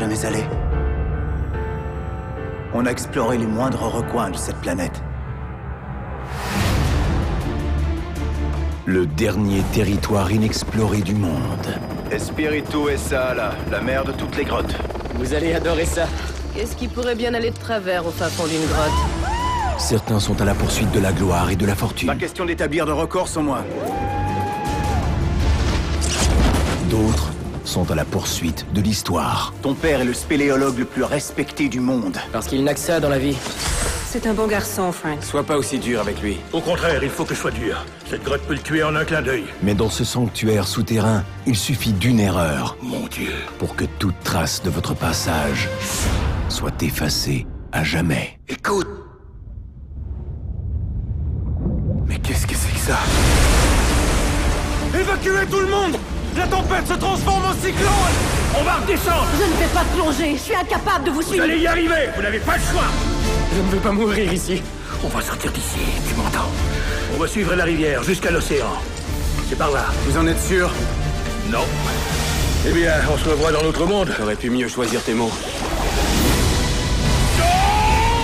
jamais allé On a exploré les moindres recoins de cette planète. Le dernier territoire inexploré du monde. Espiritu Essala, la mère de toutes les grottes. Vous allez adorer ça. Qu'est-ce qui pourrait bien aller de travers au fin fond d'une grotte? Certains sont à la poursuite de la gloire et de la Pas fortune. question d'établir de records sans moi. D'autres sont à la poursuite de l'histoire. Ton père est le spéléologue le plus respecté du monde. Parce qu'il n'a que ça dans la vie. C'est un bon garçon, Frank. Sois pas aussi dur avec lui. Au contraire, il faut que je sois dur. Cette grotte peut le tuer en un clin d'œil. Mais dans ce sanctuaire souterrain, il suffit d'une erreur Mon Dieu. pour que toute trace de votre passage soit effacée à jamais. Écoute. Mais qu'est-ce que c'est que ça? Évacuez tout le monde La tempête se transforme en cyclone On va redescendre Je ne vais pas plonger. Je suis incapable de vous Vous suivre. allez y arriver Vous n'avez pas le choix Je ne veux pas mourir ici. On va sortir d'ici, tu m'entends On va suivre la rivière jusqu'à l'océan. C'est par là. Vous en êtes sûr? Non. Eh bien, on se revoit dans l'autre monde. T'aurais pu mieux choisir tes mots.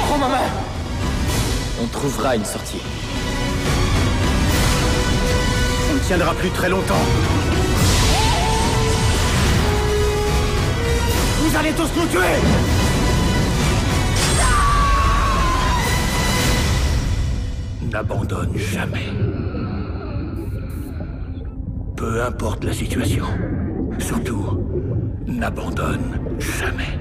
Prends ma main On trouvera une sortie. On ne tiendra plus très longtemps. Vous allez tous nous tuer N'abandonne jamais. Peu importe la situation. Surtout, n'abandonne jamais.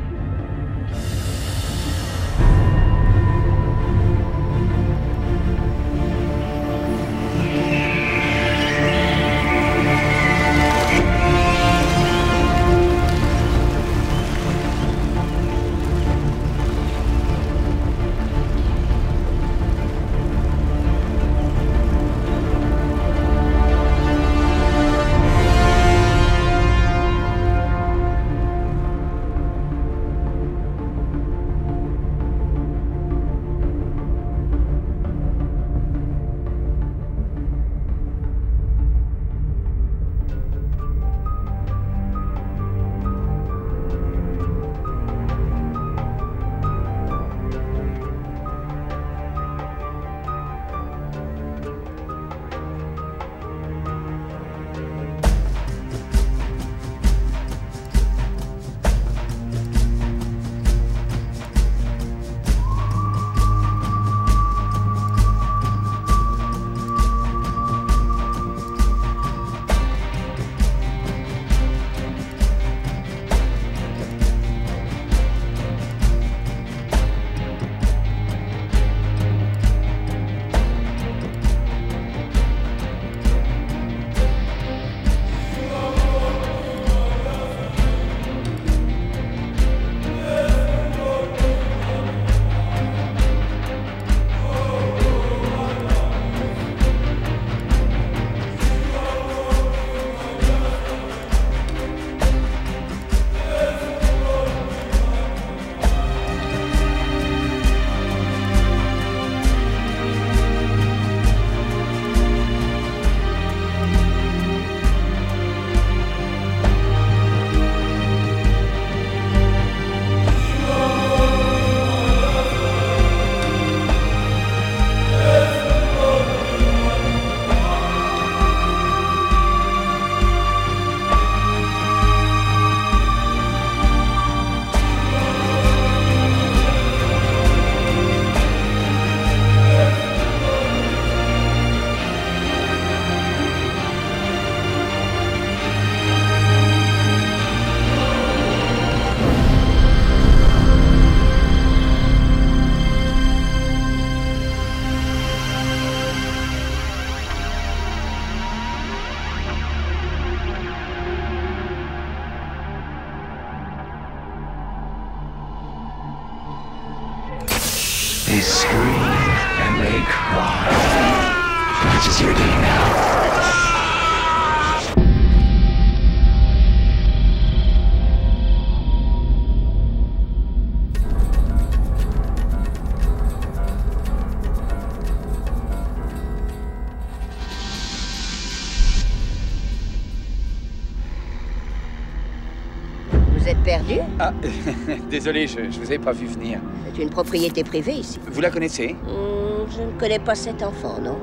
Ah, désolé, je, je vous ai pas vu venir. C'est une propriété privée ici. Vous la connaissez? Hmm, je ne connais pas cet enfant, non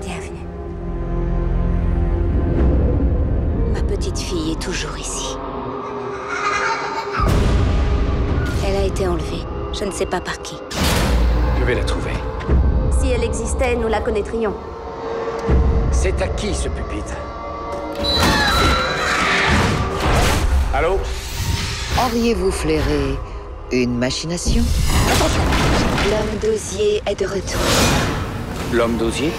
Bienvenue. Ma petite fille est toujours ici. Elle a été enlevée. Je ne sais pas par qui. Je vais la trouver. Si elle existait, nous la connaîtrions. C'est à qui ce pupitre? Allô Auriez-vous flairé une machination Attention L'homme d'osier est de retour. L'homme d'osier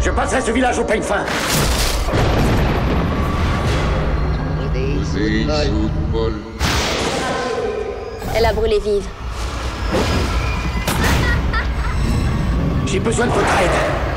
Je passerai ce village au peigne fin Elle a brûlé vive. J'ai besoin de votre aide.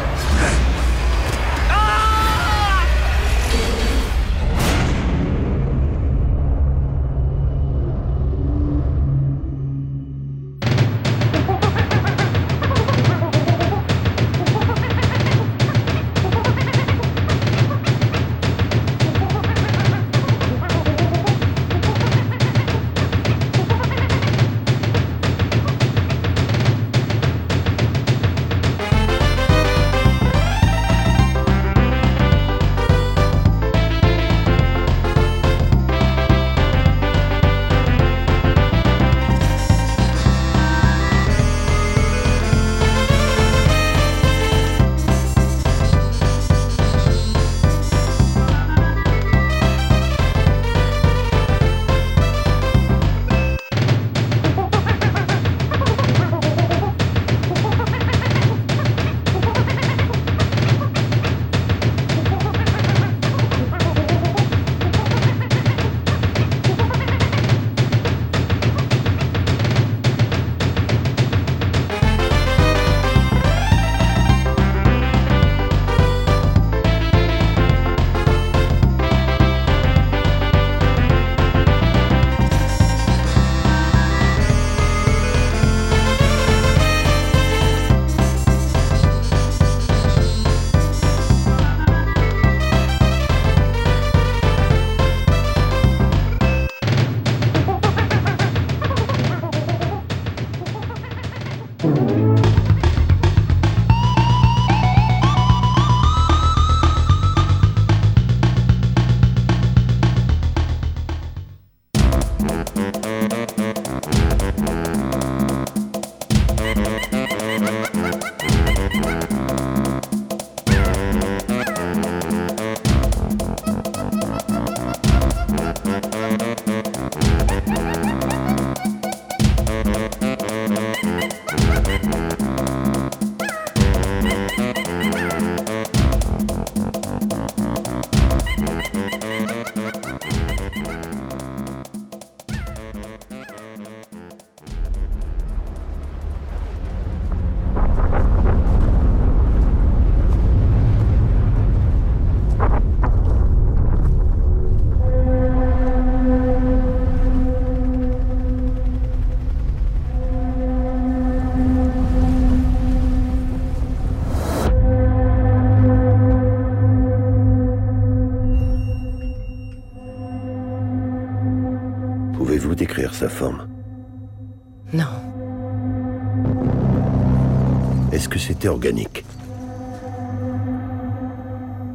Organique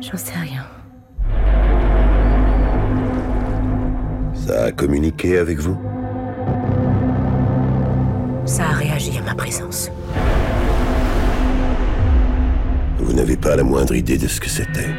J'en sais rien. Ça a communiqué avec vous? Ça a réagi à ma présence. Vous n'avez pas la moindre idée de ce que c'était?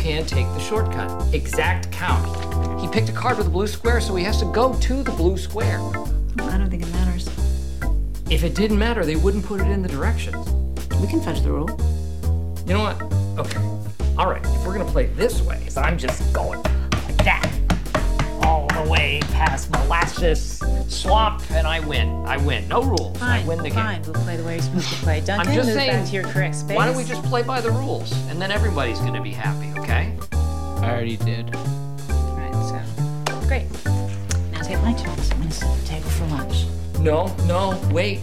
Can take the shortcut. Exact count. He picked a card with a blue square, so he has to go to the blue square. I don't think it matters. If it didn't matter, they wouldn't put it in the directions. We can fudge the rule. You know what? Okay. All right. If we're gonna play this way, so I'm just going like that, all the way past molasses swamp, and I win. I win. No rules. Fine, I win the fine. game. We'll play the way you're supposed to play. Duncan, I'm just move saying. back to your correct space. Why don't we just play by the rules, and then everybody's gonna be happy, okay? I already did. Right, so great. Now take my choice. I'm gonna set the table for lunch. No, no, wait.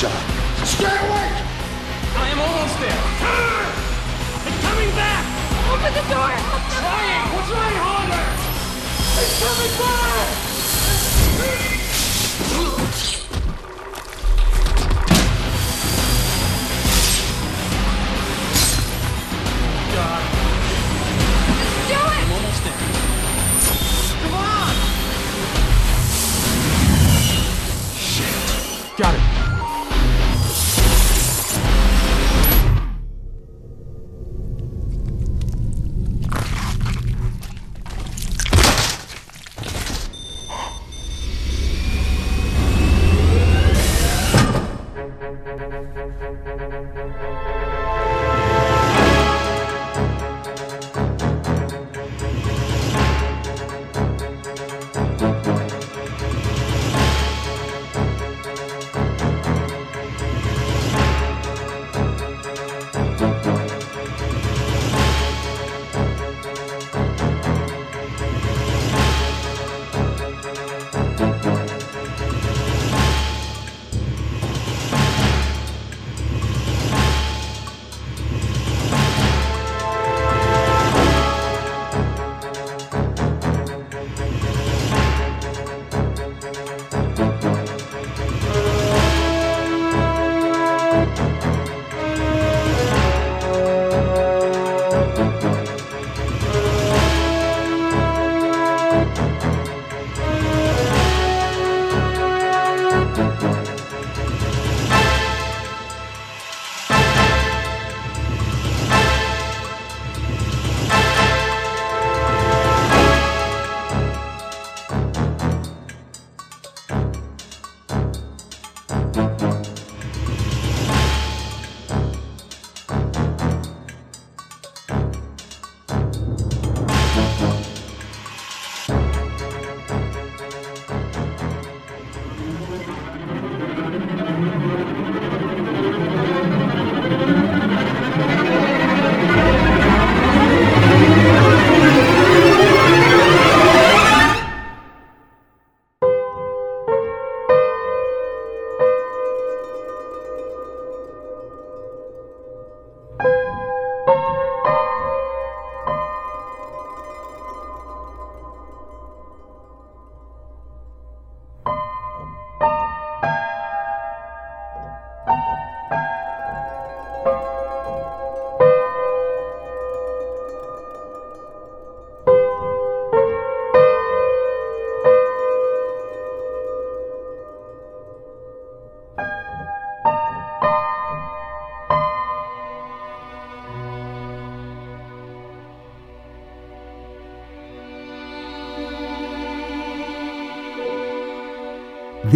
shot. Stay awake! I am almost there. Turn! It's coming back! Open the door! Try it! We're trying harder! It's coming back!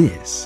This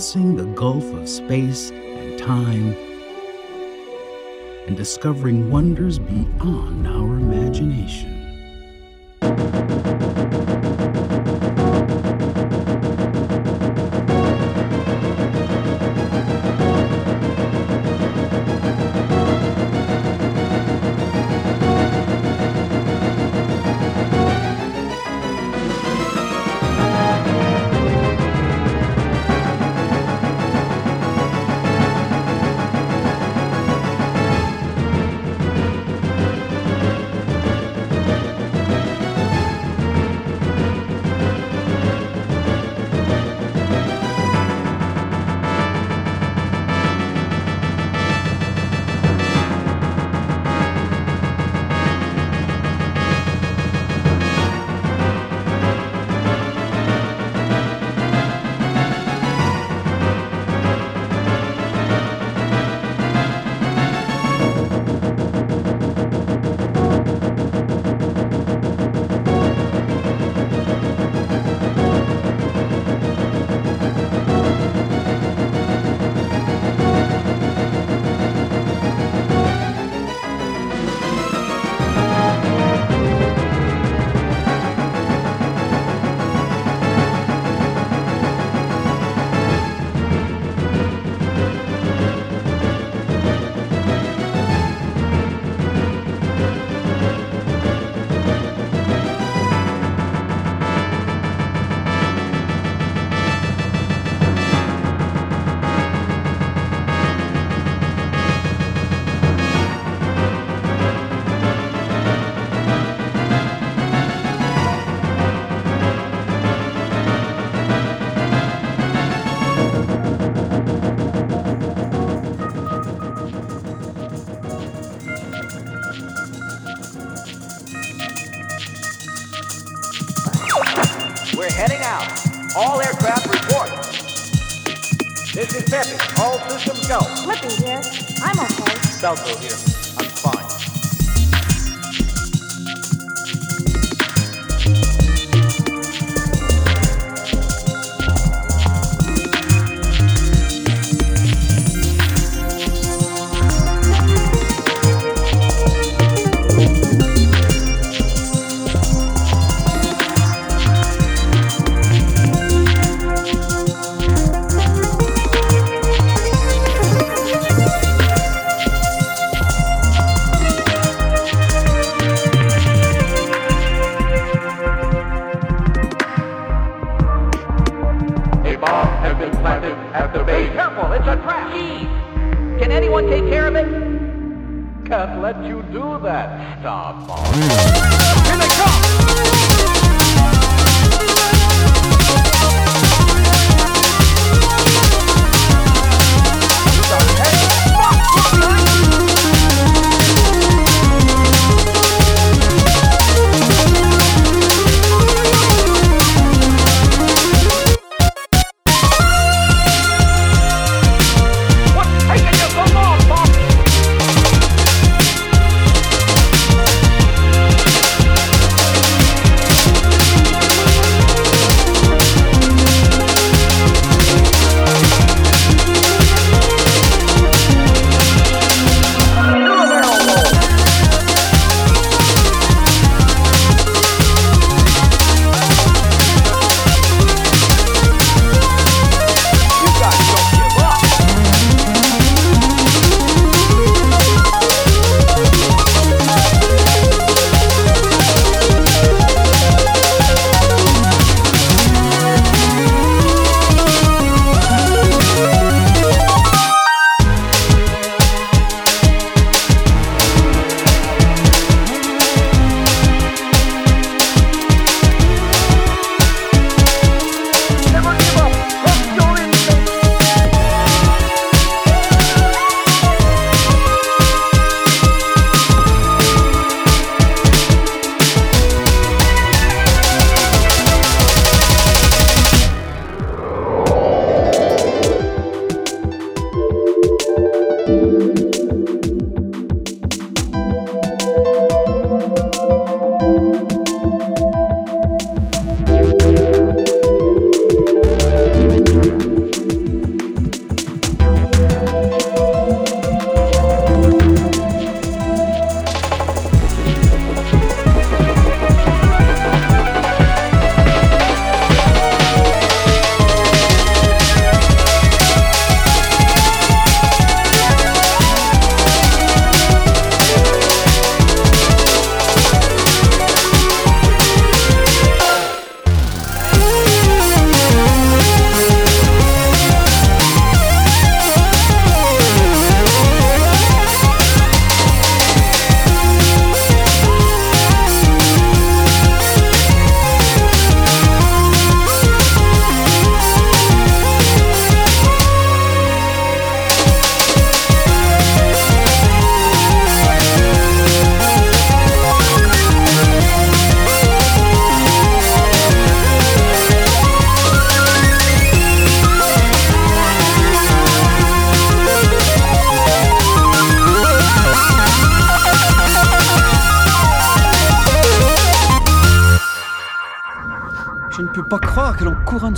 crossing the gulf of space and time, and discovering wonders beyond our imagination. We're heading out. All aircraft report. This is Peppy. All systems go. Flippy here. I'm okay. Falco here.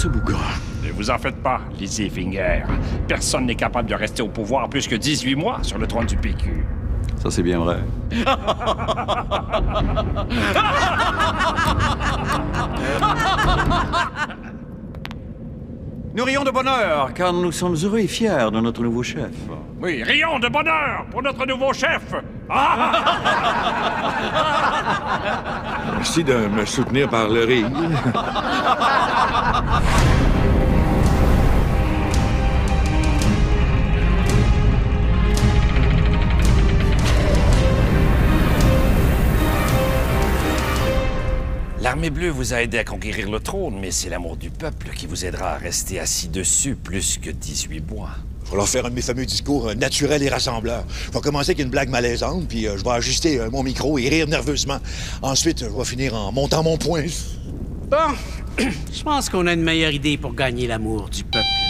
Ne vous en faites pas, Lizzie Finger. Personne n'est capable de rester au pouvoir plus que 18 mois sur le trône du PQ. Ça, c'est bien vrai. Nous rions de bonheur, car nous sommes heureux et fiers de notre nouveau chef. Oui, rions de bonheur pour notre nouveau chef. Merci de me soutenir par le rire. L'armée bleue vous a aidé à conquérir le trône, mais c'est l'amour du peuple qui vous aidera à rester assis dessus plus que 18 mois. Je vais leur faire un de mes fameux discours euh, naturels et rassembleurs. Je vais commencer avec une blague malaisante, puis euh, je vais ajuster euh, mon micro et rire nerveusement. Ensuite, je vais finir en montant mon poing. Bon, je pense qu'on a une meilleure idée pour gagner l'amour du peuple.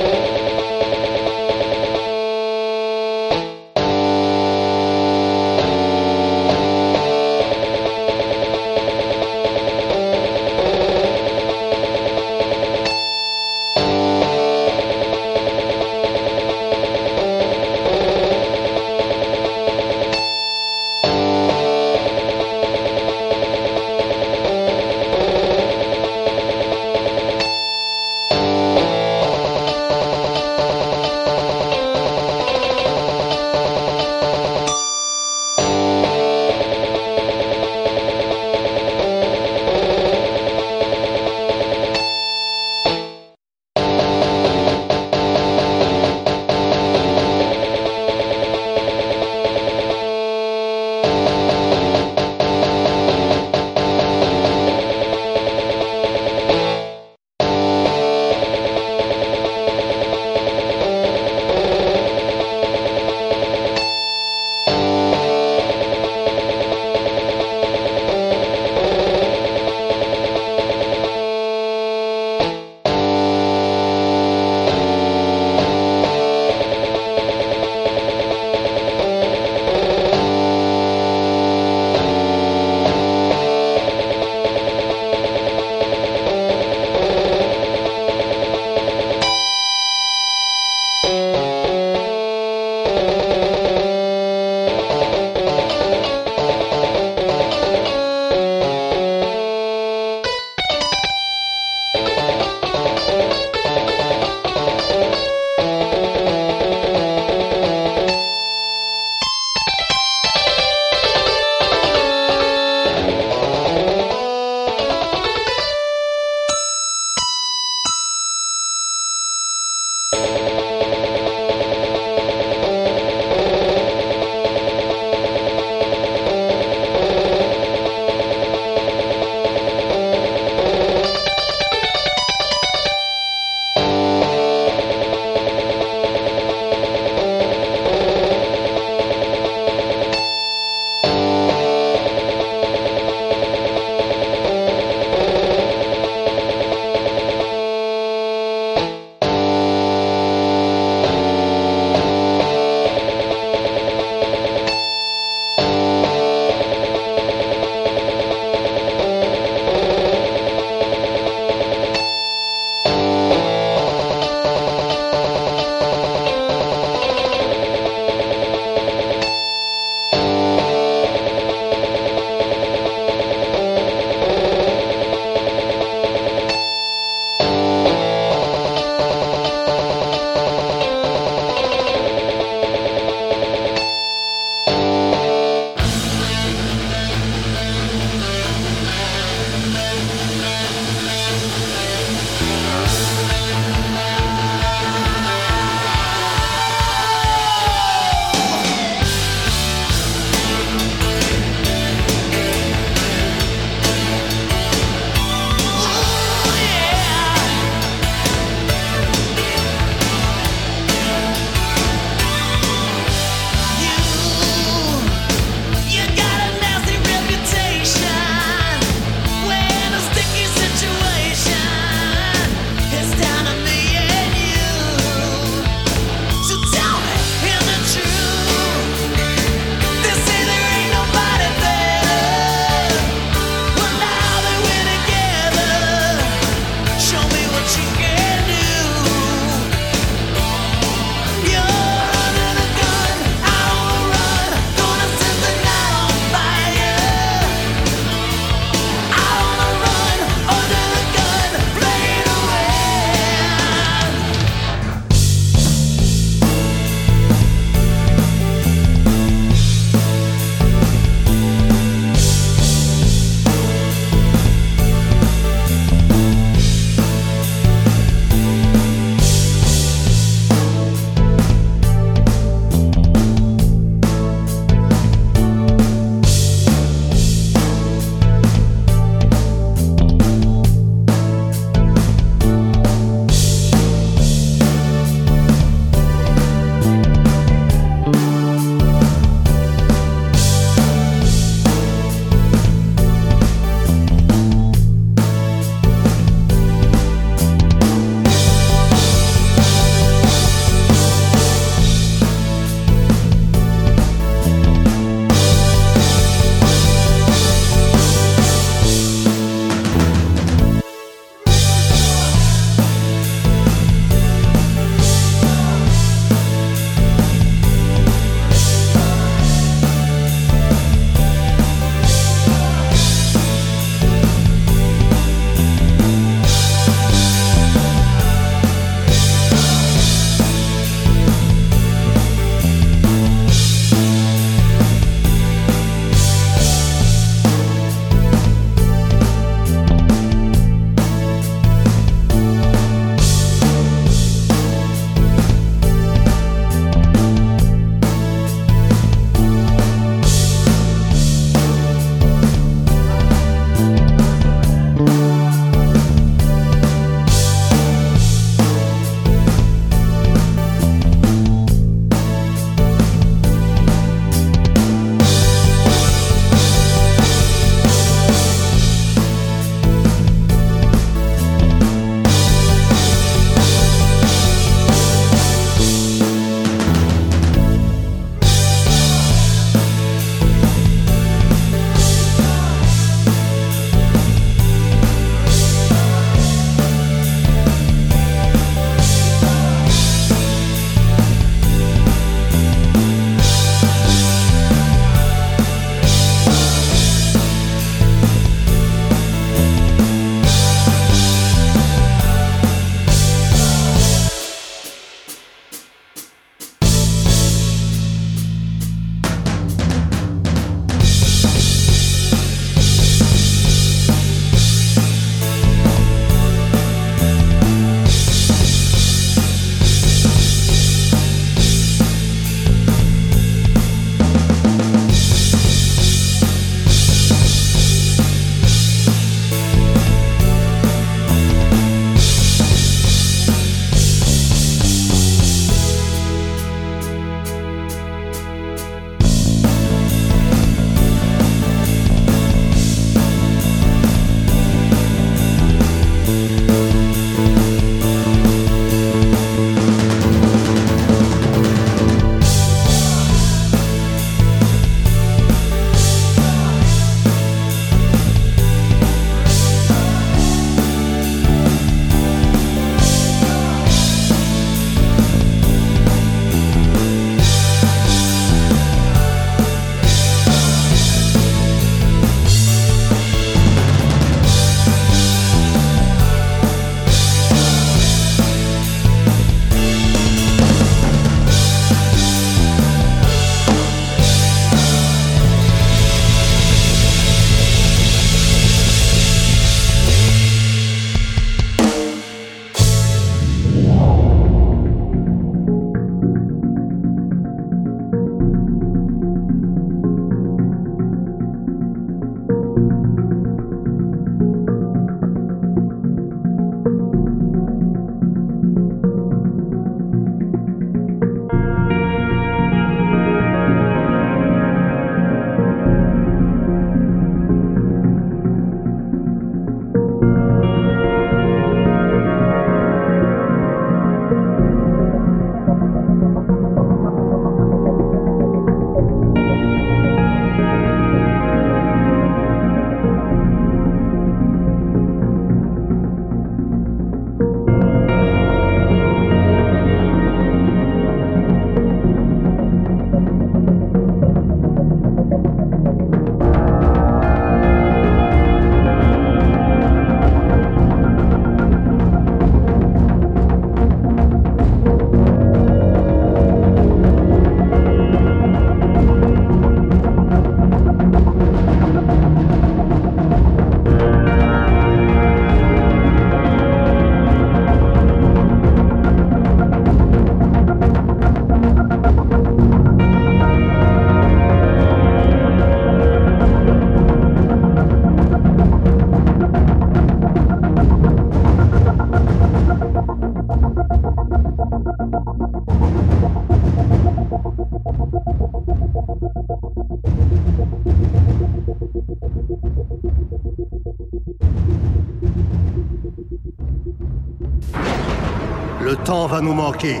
Temps va nous manquer.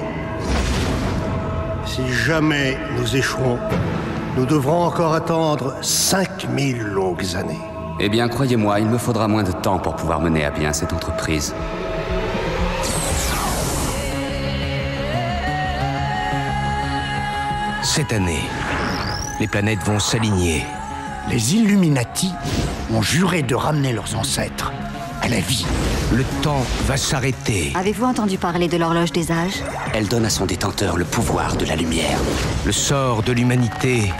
Si jamais nous échouons, nous devrons encore attendre 5000 longues années. Eh bien, croyez-moi, il me faudra moins de temps pour pouvoir mener à bien cette entreprise. Cette année, les planètes vont s'aligner. Les Illuminati ont juré de ramener leurs ancêtres à la vie. Le temps va s'arrêter. Avez-vous entendu parler de l'horloge des âges? Elle donne à son détenteur le pouvoir de la lumière. Le sort de l'humanité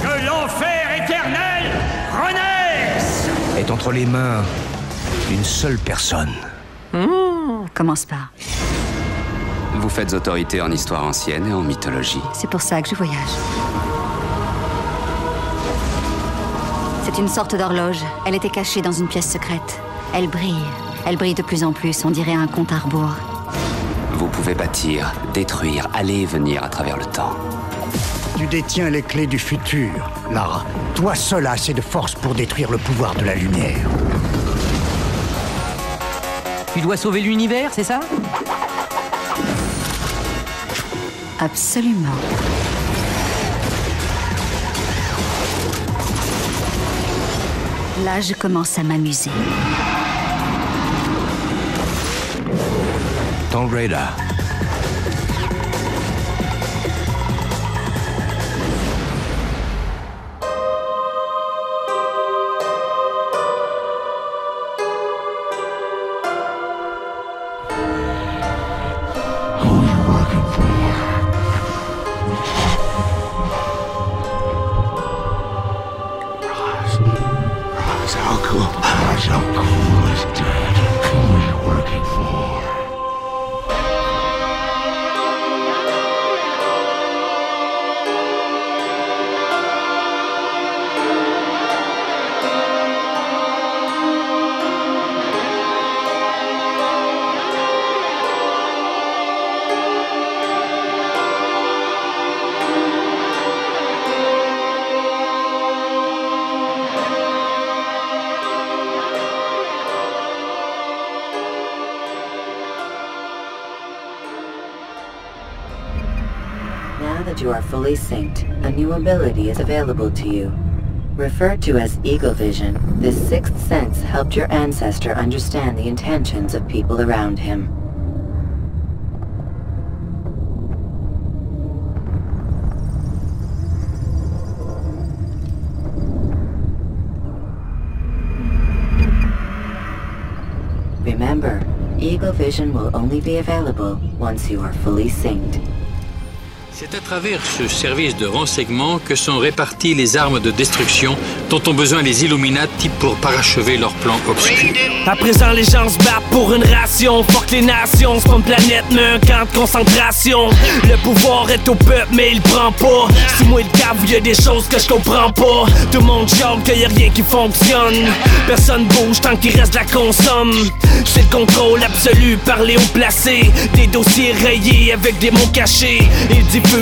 Que l'enfer éternel renaisse est entre les mains d'une seule personne. Mmh, commence pas. Vous faites autorité en histoire ancienne et en mythologie. C'est pour ça que je voyage. C'est une sorte d'horloge. Elle était cachée dans une pièce secrète. Elle brille. Elle brille de plus en plus, on dirait un compte à rebours. Vous pouvez bâtir, détruire, aller et venir à travers le temps. Tu détiens les clés du futur, Lara. Toi seul as assez de force pour détruire le pouvoir de la lumière. Tu dois sauver l'univers, c'est ça? Absolument. Là, je commence à m'amuser. Tomb Raider. Are fully synced, a new ability is available to you. Referred to as Eagle Vision, this sixth sense helped your ancestor understand the intentions of people around him. Remember, Eagle Vision will only be available once you are fully synced. C'est à travers ce service de renseignement que sont réparties les armes de destruction dont ont besoin les Illuminati pour parachever leur plan obscur. À présent, les gens se battent pour une ration. Fuck les nations, c'est pas une planète, mais un camp de concentration. Le pouvoir est au peuple, mais il prend pas. Si moi le cave, y a des choses que je comprends pas. Tout le monde joue qu'il y a rien qui fonctionne. Personne bouge tant qu'il reste la consomme. C'est le contrôle absolu par les hauts placés. Des dossiers rayés avec des mots cachés.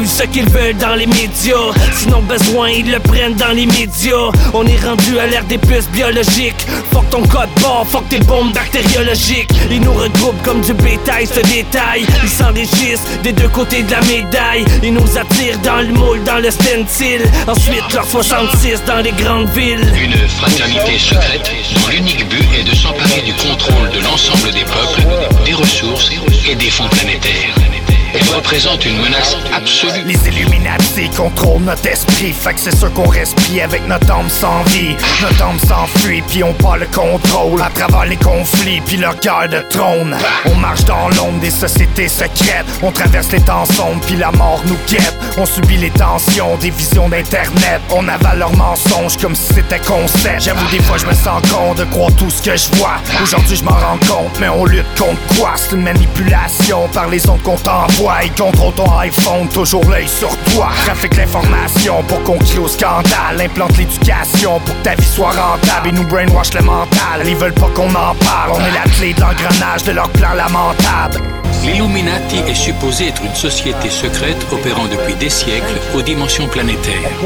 Ce qu'ils veulent dans les médias. Sinon, besoin, ils le prennent dans les médias. On est rendu à l'ère des puces biologiques. Fuck ton code bord, fuck tes bombes bactériologiques. Ils nous regroupent comme du bétail, ce détail. Ils s'enrichissent des deux côtés de la médaille. Ils nous attirent dans le moule, dans le stencil. Ensuite, leur 66 dans les grandes villes. Une fraternité secrète dont l'unique but est de s'emparer du contrôle de l'ensemble des peuples, des ressources et des fonds planétaires. Représente une menace absolue. Les Illuminati contrôlent notre esprit, fait que c'est sûr qu'on respire avec notre âme sans vie. Notre âme s'enfuit, puis on part le contrôle à travers les conflits, puis leur guerre de trône. On marche dans l'ombre des sociétés secrètes, on traverse les temps sombres, puis la mort nous guette. On subit les tensions des visions d'internet, on avale leurs mensonges comme si c'était concept. J'avoue des fois je me sens con de croire tout ce que je vois. Aujourd'hui je m'en rends compte, mais on lutte contre quoi? C'est une manipulation par les ondes qu'on t'envoie. Ils contrôlent ton iPhone, toujours l'œil sur toi. Trafic l'information pour qu'on crie au scandale. Implante l'éducation pour que ta vie soit rentable. Et nous brainwash le mental. Ils veulent pas qu'on en parle. On est la clé de l'engrenage de leur plan lamentable. L'Illuminati est supposé être une société secrète opérant depuis des siècles aux dimensions planétaires.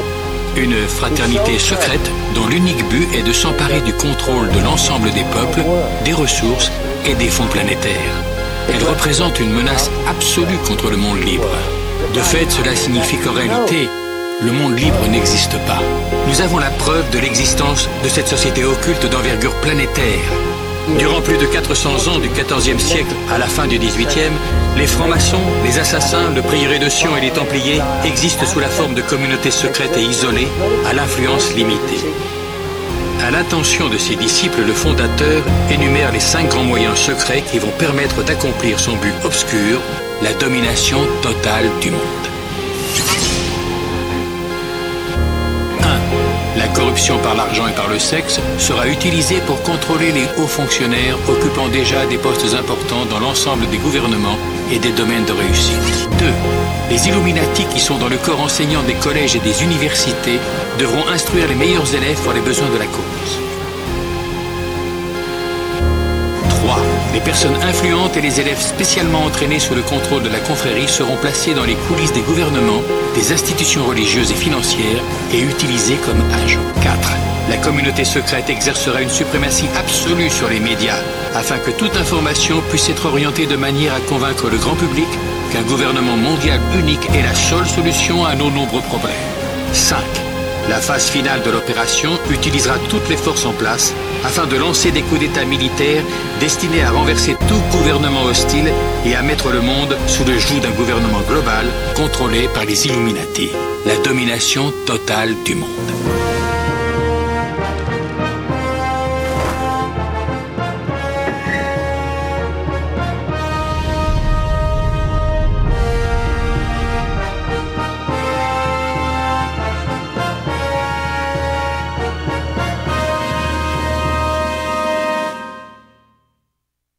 Une fraternité secrète dont l'unique but est de s'emparer du contrôle de l'ensemble des peuples, des ressources et des fonds planétaires. Elle représente une menace absolue contre le monde libre. De fait, cela signifie qu'en réalité, le monde libre n'existe pas. Nous avons la preuve de l'existence de cette société occulte d'envergure planétaire. Durant plus de 400 ans du XIVe siècle à la fin du XVIIIe, les francs-maçons, les assassins, le prieuré de Sion et les Templiers existent sous la forme de communautés secrètes et isolées, à l'influence limitée. À l'intention de ses disciples, le fondateur énumère les cinq grands moyens secrets qui vont permettre d'accomplir son but obscur, la domination totale du monde. Corruption par l'argent et par le sexe sera utilisée pour contrôler les hauts fonctionnaires occupant déjà des postes importants dans l'ensemble des gouvernements et des domaines de réussite. 2. Les Illuminati qui sont dans le corps enseignant des collèges et des universités devront instruire les meilleurs élèves pour les besoins de la cause. Les personnes influentes et les élèves spécialement entraînés sous le contrôle de la confrérie seront placés dans les coulisses des gouvernements, des institutions religieuses et financières et utilisés comme agents. 4. La communauté secrète exercera une suprématie absolue sur les médias afin que toute information puisse être orientée de manière à convaincre le grand public qu'un gouvernement mondial unique est la seule solution à nos nombreux problèmes. 5. La phase finale de l'opération utilisera toutes les forces en place afin de lancer des coups d'État militaires destinés à renverser tout gouvernement hostile et à mettre le monde sous le joug d'un gouvernement global contrôlé par les Illuminati. La domination totale du monde.